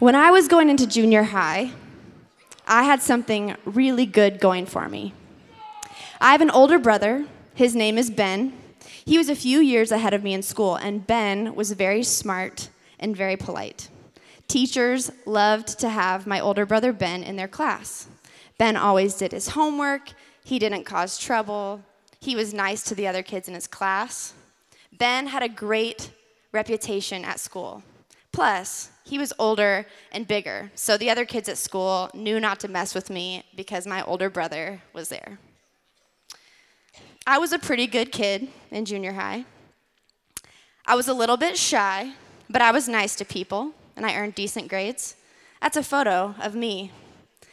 When I was going into junior high, I had something really good going for me. I have an older brother. His name is Ben. He was a few years ahead of me in school, and Ben was very smart and very polite. Teachers loved to have my older brother Ben in their class. Ben always did his homework, he didn't cause trouble, he was nice to the other kids in his class. Ben had a great reputation at school. Plus, he was older and bigger, so the other kids at school knew not to mess with me because my older brother was there. I was a pretty good kid in junior high. I was a little bit shy, but I was nice to people and I earned decent grades. That's a photo of me.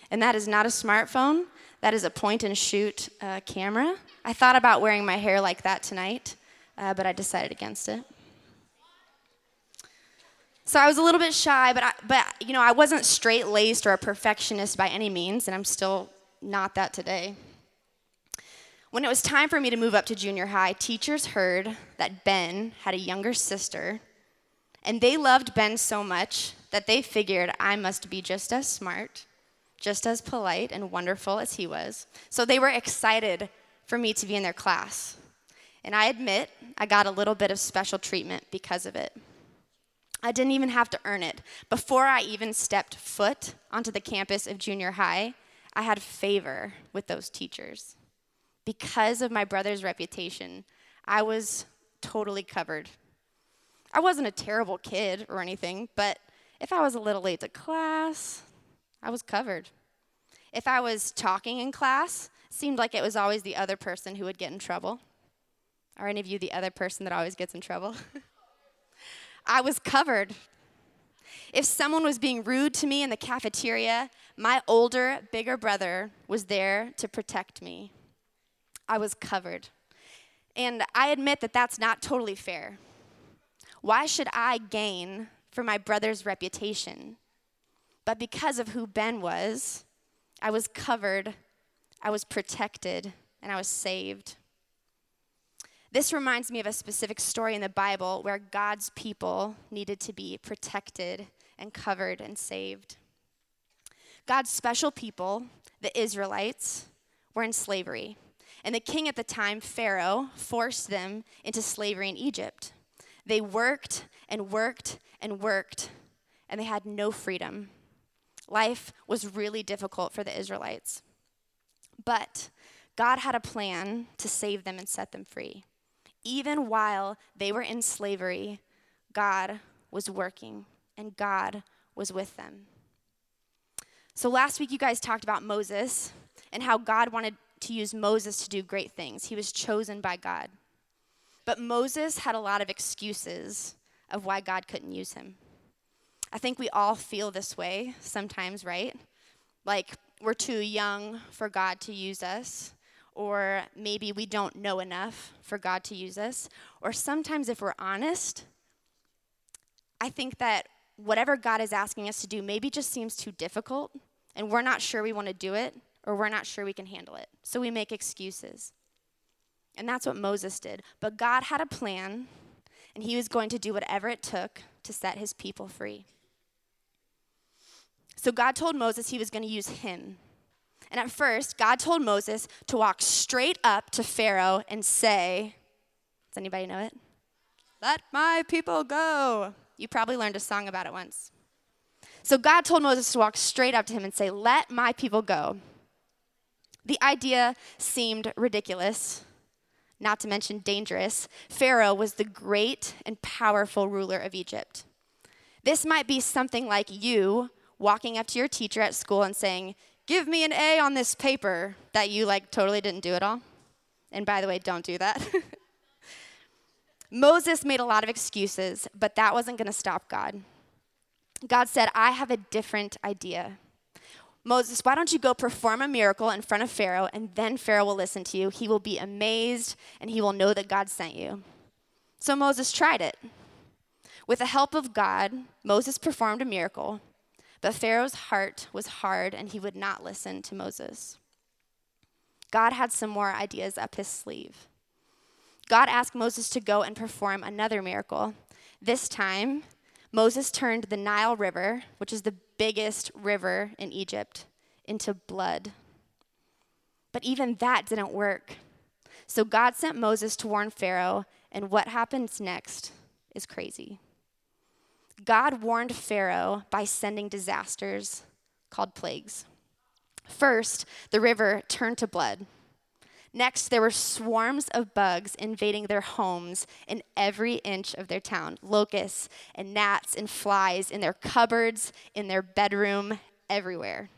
And that is not a smartphone, that is a point and shoot uh, camera. I thought about wearing my hair like that tonight, uh, but I decided against it. So I was a little bit shy, but I, but you know I wasn't straight laced or a perfectionist by any means, and I'm still not that today. When it was time for me to move up to junior high, teachers heard that Ben had a younger sister, and they loved Ben so much that they figured I must be just as smart, just as polite and wonderful as he was. So they were excited for me to be in their class. And I admit, I got a little bit of special treatment because of it. I didn't even have to earn it. Before I even stepped foot onto the campus of junior high, I had favor with those teachers because of my brother's reputation, I was totally covered. I wasn't a terrible kid or anything, but if I was a little late to class, I was covered. If I was talking in class, seemed like it was always the other person who would get in trouble. Are any of you the other person that always gets in trouble? I was covered. If someone was being rude to me in the cafeteria, my older, bigger brother was there to protect me. I was covered. And I admit that that's not totally fair. Why should I gain for my brother's reputation? But because of who Ben was, I was covered, I was protected, and I was saved. This reminds me of a specific story in the Bible where God's people needed to be protected and covered and saved. God's special people, the Israelites, were in slavery. And the king at the time, Pharaoh, forced them into slavery in Egypt. They worked and worked and worked, and they had no freedom. Life was really difficult for the Israelites. But God had a plan to save them and set them free. Even while they were in slavery, God was working and God was with them. So last week, you guys talked about Moses and how God wanted to use Moses to do great things. He was chosen by God. But Moses had a lot of excuses of why God couldn't use him. I think we all feel this way sometimes, right? Like we're too young for God to use us, or maybe we don't know enough for God to use us, or sometimes if we're honest, I think that whatever God is asking us to do maybe just seems too difficult, and we're not sure we want to do it, or we're not sure we can handle it. So we make excuses. And that's what Moses did. But God had a plan, and he was going to do whatever it took to set his people free. So God told Moses he was going to use him. And at first, God told Moses to walk straight up to Pharaoh and say, Does anybody know it? Let my people go. You probably learned a song about it once. So God told Moses to walk straight up to him and say, Let my people go. The idea seemed ridiculous, not to mention dangerous. Pharaoh was the great and powerful ruler of Egypt. This might be something like you walking up to your teacher at school and saying, Give me an A on this paper that you like totally didn't do at all. And by the way, don't do that. Moses made a lot of excuses, but that wasn't going to stop God. God said, I have a different idea. Moses, why don't you go perform a miracle in front of Pharaoh, and then Pharaoh will listen to you. He will be amazed, and he will know that God sent you. So Moses tried it. With the help of God, Moses performed a miracle, but Pharaoh's heart was hard, and he would not listen to Moses. God had some more ideas up his sleeve. God asked Moses to go and perform another miracle. This time, Moses turned the Nile River, which is the biggest river in Egypt, into blood. But even that didn't work. So God sent Moses to warn Pharaoh, and what happens next is crazy. God warned Pharaoh by sending disasters called plagues. First, the river turned to blood. Next, there were swarms of bugs invading their homes in every inch of their town locusts and gnats and flies in their cupboards, in their bedroom, everywhere.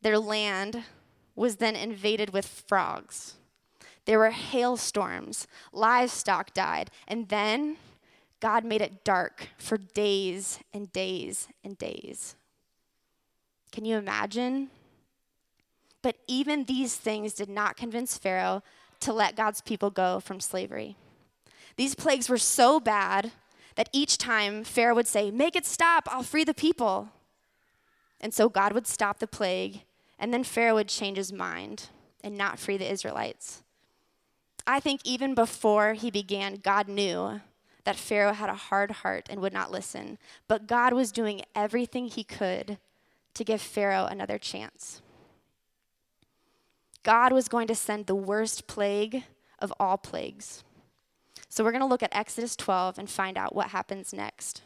Their land was then invaded with frogs. There were hailstorms, livestock died, and then God made it dark for days and days and days. Can you imagine? But even these things did not convince Pharaoh to let God's people go from slavery. These plagues were so bad that each time Pharaoh would say, Make it stop, I'll free the people. And so God would stop the plague, and then Pharaoh would change his mind and not free the Israelites. I think even before he began, God knew that Pharaoh had a hard heart and would not listen, but God was doing everything he could to give Pharaoh another chance. God was going to send the worst plague of all plagues. So we're going to look at Exodus 12 and find out what happens next.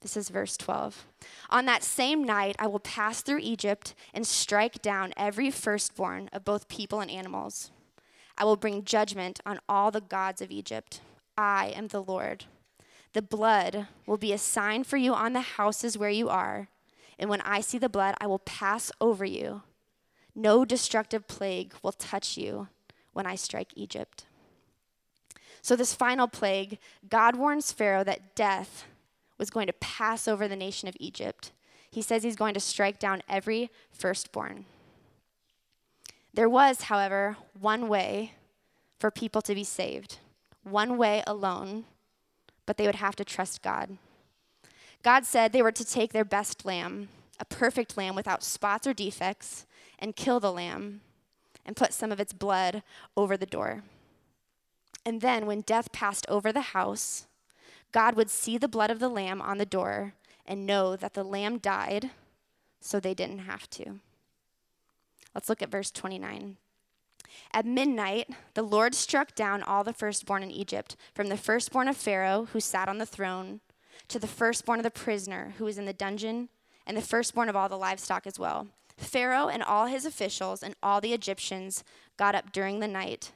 This is verse 12. On that same night, I will pass through Egypt and strike down every firstborn of both people and animals. I will bring judgment on all the gods of Egypt. I am the Lord. The blood will be a sign for you on the houses where you are. And when I see the blood, I will pass over you no destructive plague will touch you when I strike Egypt. So, this final plague, God warns Pharaoh that death was going to pass over the nation of Egypt. He says he's going to strike down every firstborn. There was, however, one way for people to be saved, one way alone, but they would have to trust God. God said they were to take their best lamb, a perfect lamb without spots or defects, and kill the lamb and put some of its blood over the door. And then, when death passed over the house, God would see the blood of the lamb on the door and know that the lamb died so they didn't have to. Let's look at verse 29. At midnight, the Lord struck down all the firstborn in Egypt, from the firstborn of Pharaoh, who sat on the throne, to the firstborn of the prisoner who was in the dungeon, and the firstborn of all the livestock as well. Pharaoh and all his officials and all the Egyptians got up during the night,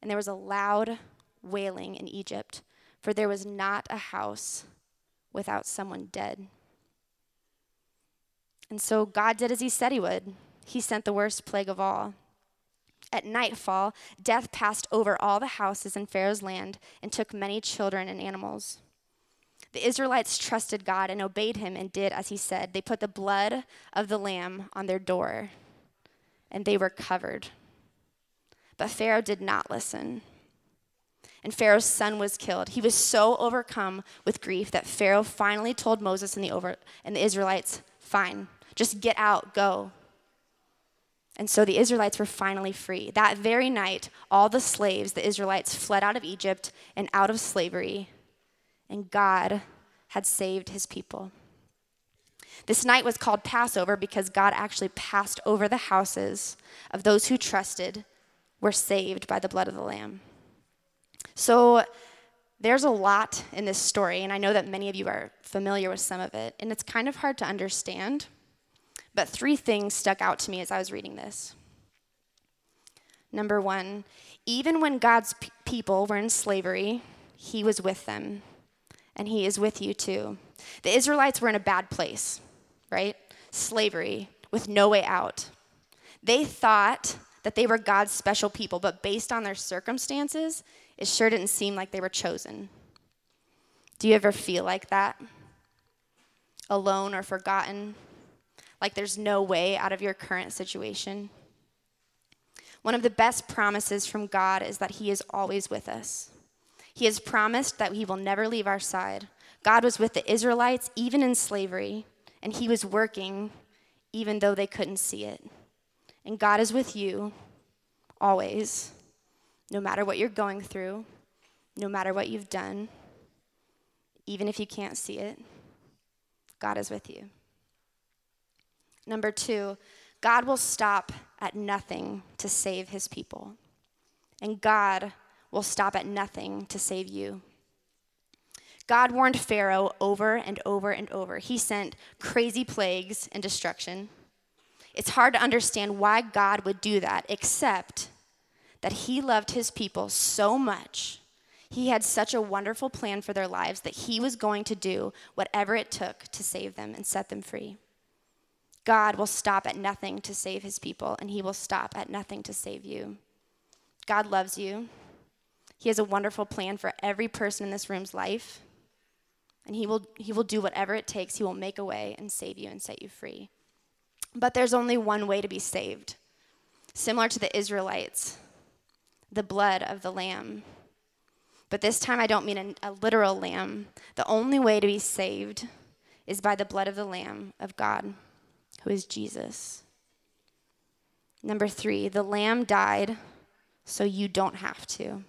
and there was a loud wailing in Egypt, for there was not a house without someone dead. And so God did as he said he would. He sent the worst plague of all. At nightfall, death passed over all the houses in Pharaoh's land and took many children and animals. The Israelites trusted God and obeyed him and did as he said. They put the blood of the lamb on their door, and they were covered. But Pharaoh did not listen. And Pharaoh's son was killed. He was so overcome with grief that Pharaoh finally told Moses and the, over, and the Israelites, Fine, just get out, go. And so the Israelites were finally free. That very night, all the slaves, the Israelites, fled out of Egypt and out of slavery and God had saved his people. This night was called Passover because God actually passed over the houses of those who trusted were saved by the blood of the Lamb. So there's a lot in this story, and I know that many of you are familiar with some of it, and it's kind of hard to understand. But three things stuck out to me as I was reading this. Number one, even when God's p- people were in slavery, he was with them and he is with you too. The Israelites were in a bad place, right? Slavery with no way out. They thought that they were God's special people, but based on their circumstances, it sure didn't seem like they were chosen. Do you ever feel like that? Alone or forgotten? Like there's no way out of your current situation? One of the best promises from God is that He is always with us. He has promised that He will never leave our side. God was with the Israelites even in slavery, and He was working even though they couldn't see it. And God is with you always, no matter what you're going through, no matter what you've done. even if you can't see it, God is with you. Number two, God will stop at nothing to save his people. And God will stop at nothing to save you. God warned Pharaoh over and over and over. He sent crazy plagues and destruction. It's hard to understand why God would do that, except that He loved His people so much. He had such a wonderful plan for their lives that He was going to do whatever it took to save them and set them free. God will stop at nothing to save His people, and He will stop at nothing to save you. God loves you. He has a wonderful plan for every person in this room's life and he will, he will do whatever it takes. He will make a way and save you and set you free. But there's only one way to be saved. Similar to the Israelites, the blood of the lamb. But this time I don't mean a, a literal lamb. The only way to be saved is by the blood of the lamb of God, is Jesus. Number three, the lamb died so you don't have to.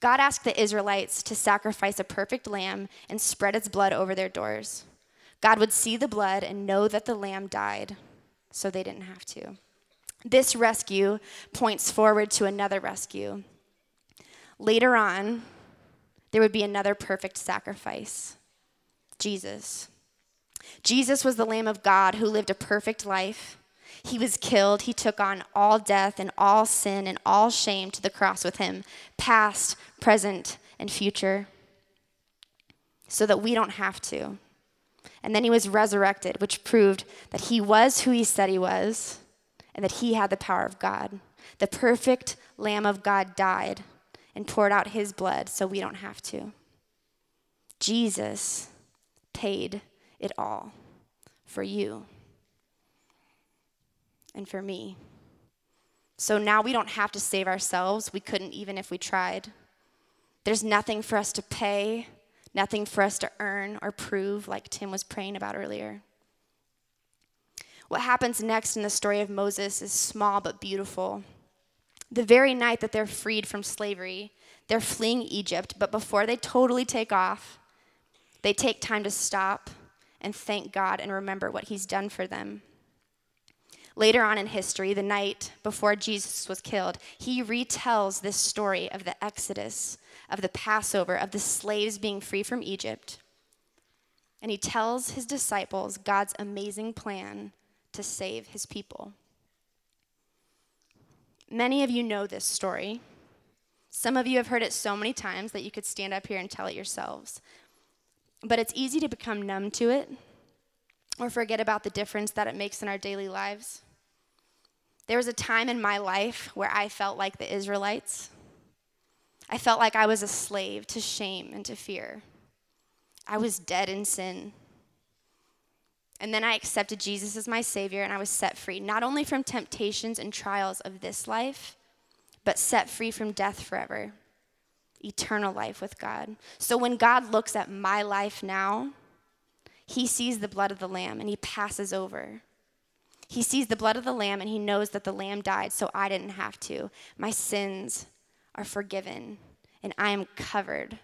God asked the Israelites to sacrifice a perfect lamb and spread its blood over their doors. God would see the blood and know that the lamb died, so they didn't have to. This rescue points forward to another rescue. Later on, there would be another perfect sacrifice Jesus. Jesus was the Lamb of God who lived a perfect life he was killed. He took on all death and all sin and all shame to the cross with him, past, present, and future, so that we don't have to. And then he was resurrected, which proved that he was who he said he was and that he had the power of God. The perfect Lamb of God died and poured out his blood so we don't have to. Jesus paid it all for you and for me. So now we don't have to save ourselves. We couldn't even if we tried. There's nothing for us to pay, nothing for us to earn or prove, like Tim was praying about earlier. What happens next in the story of Moses is small but beautiful. The very night that they're freed from slavery, they're fleeing Egypt, but before they totally take off, they take time to stop and thank God and remember what He's done for them. Later on in history, the night before Jesus was killed, he retells this story of the Exodus, of the Passover, of the slaves being free from Egypt. And he tells his disciples God's amazing plan to save his people. Many of you know this story. Some of you have heard it so many times that you could stand up here and tell it yourselves. But it's easy to become numb to it or forget about the difference that it makes in our daily lives. There was a time in my life where I felt like the Israelites. I felt like I was a slave to shame and to fear. I was dead in sin. And then I accepted Jesus as my Savior and I was set free, not only from temptations and trials of this life, but set free from death forever, eternal life with God. So when God looks at my life now, he sees the blood of the Lamb and he passes over. He sees the blood of the lamb and he knows that the lamb died, so I didn't have to. My sins are forgiven and I am covered.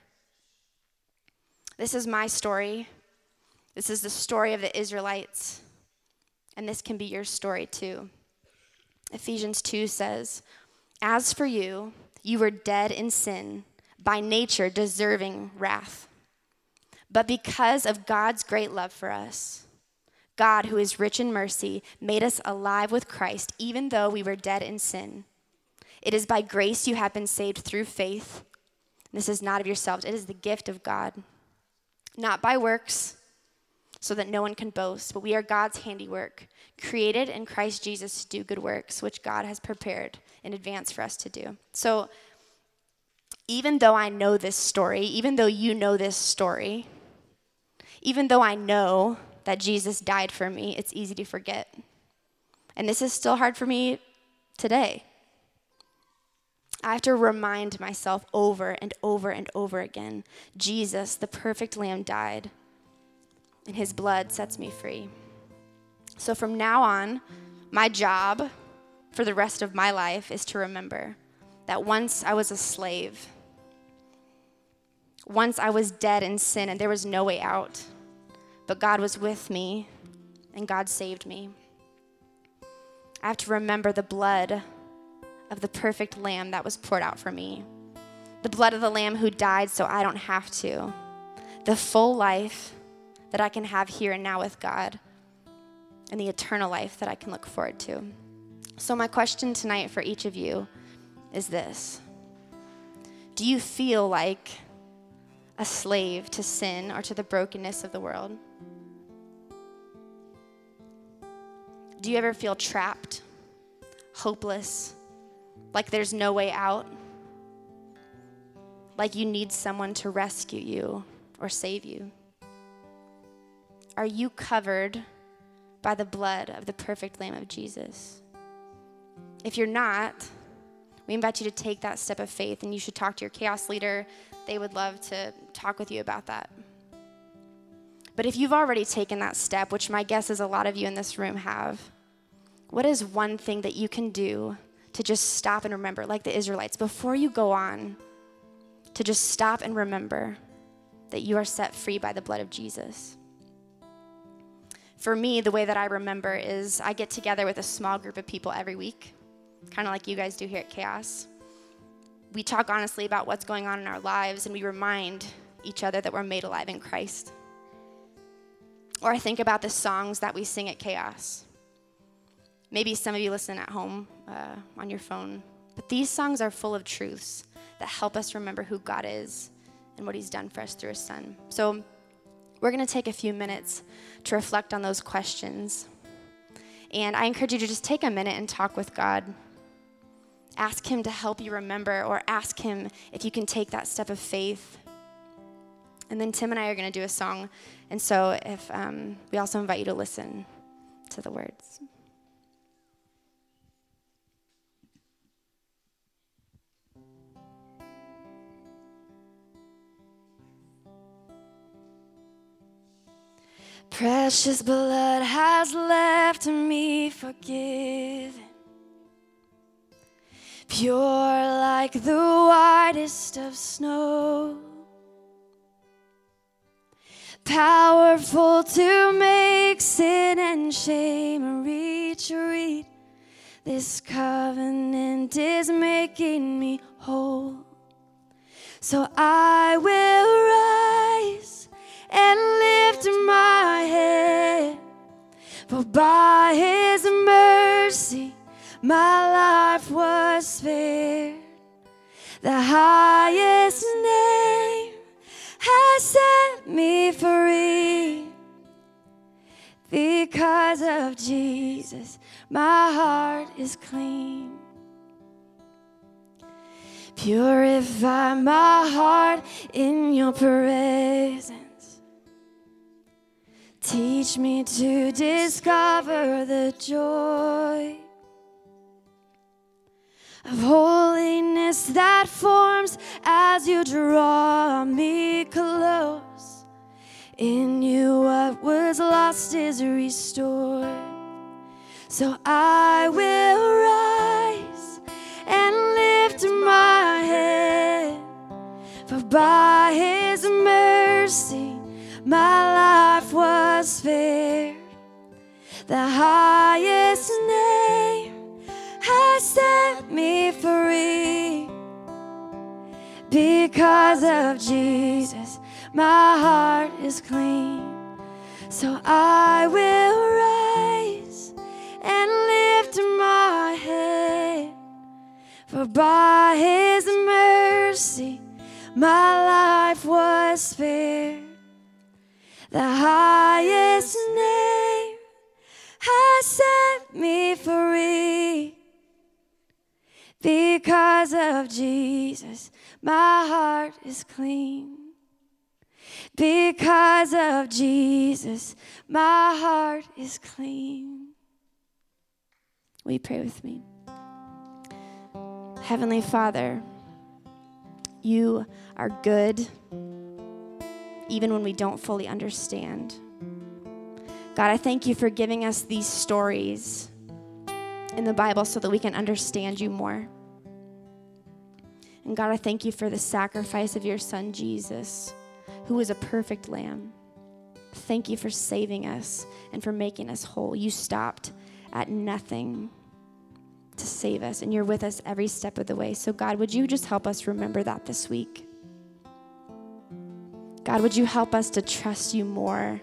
This is my story. This is the story of the Israelites, and this can be your story too. Ephesians 2 says, As for you, you were dead in sin, by nature deserving wrath. But because of God's great love for us, God, who is rich in mercy, made us alive with Christ, even though we were dead in sin. It is by grace you have been saved through faith. This is not of yourselves, it is the gift of God, not by works, so that no one can boast, but we are God's handiwork, created in Christ Jesus to do good works, which God has prepared in advance for us to do. So, even though I know this story, even though you know this story, even though I know that Jesus died for me, it's easy to forget. And this is still hard for me today. I have to remind myself over and over and over again Jesus, the perfect lamb, died, and his blood sets me free. So from now on, my job for the rest of my life is to remember that once I was a slave, Once I was dead in sin and there was no way out, but God was with me and God saved me. I have to remember the blood of the perfect lamb that was poured out for me. The blood of the lamb who died so I don't have to. The full life that I can have here and now with God, and the eternal life that I can look forward to. So, my question tonight for each of you is this Do you feel like a slave to sin or to the brokenness of the world? Do you ever feel trapped, hopeless, like there's no way out? Like you need someone to rescue you or save you? Are you covered by the blood of the perfect Lamb of Jesus? If you're not, we invite you to take that step of faith and you should talk to your chaos leader. They would love to talk with you about that. But if you've already taken that step, which my guess is a lot of you in this room have, what is one thing that you can do to just stop and remember, like the Israelites, before you go on, to just stop and remember that you are set free by the blood of Jesus? For me, the way that I remember is I get together with a small group of people every week, kind of like you guys do here at Chaos. We talk honestly about what's going on in our lives and we remind each other that we're made alive in Christ. Or I think about the songs that we sing at Chaos. Maybe some of you listen at home uh, on your phone, but these songs are full of truths that help us remember who God is and what He's done for us through His Son. So, we're going to take a few minutes to reflect on those questions. And I encourage you to just take a minute and talk with God. Ask Him to help you remember, or ask Him if you can take that step of faith and then Tim and I are going to do a song. And so if um, we also invite you to listen to the words. Precious blood has left me forgiven, pure like the whitest of snow powerful to make sin and shame retreat. This covenant is making me whole. So I will rise and lift my head, for by his mercy my life was spared. The highest name has set me free. Because of Jesus, my heart is clean. Purify my heart in your presence. Teach me to discover the joy of holiness that forms as you draw me close. In you, what was lost is restored. So I will rise and lift my head, for by His mercy my life was spared. The highest name has set Because of Jesus, my heart is clean. So I will rise and lift my head. For by his mercy, my life was spared. The highest name has set me free. Because of Jesus, my heart is clean. Because of Jesus, my heart is clean. Will you pray with me? Heavenly Father, you are good even when we don't fully understand. God, I thank you for giving us these stories in the Bible so that we can understand you more. And God, I thank you for the sacrifice of your son, Jesus, who was a perfect lamb. Thank you for saving us and for making us whole. You stopped at nothing to save us, and you're with us every step of the way. So, God, would you just help us remember that this week? God, would you help us to trust you more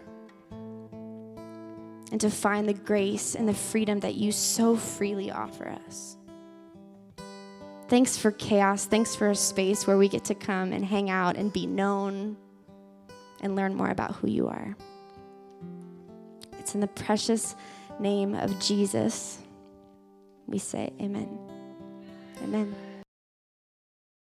and to find the grace and the freedom that you so freely offer us? Thanks for chaos. Thanks for a space where we get to come and hang out and be known and learn more about who you are. It's in the precious name of Jesus we say amen. Amen.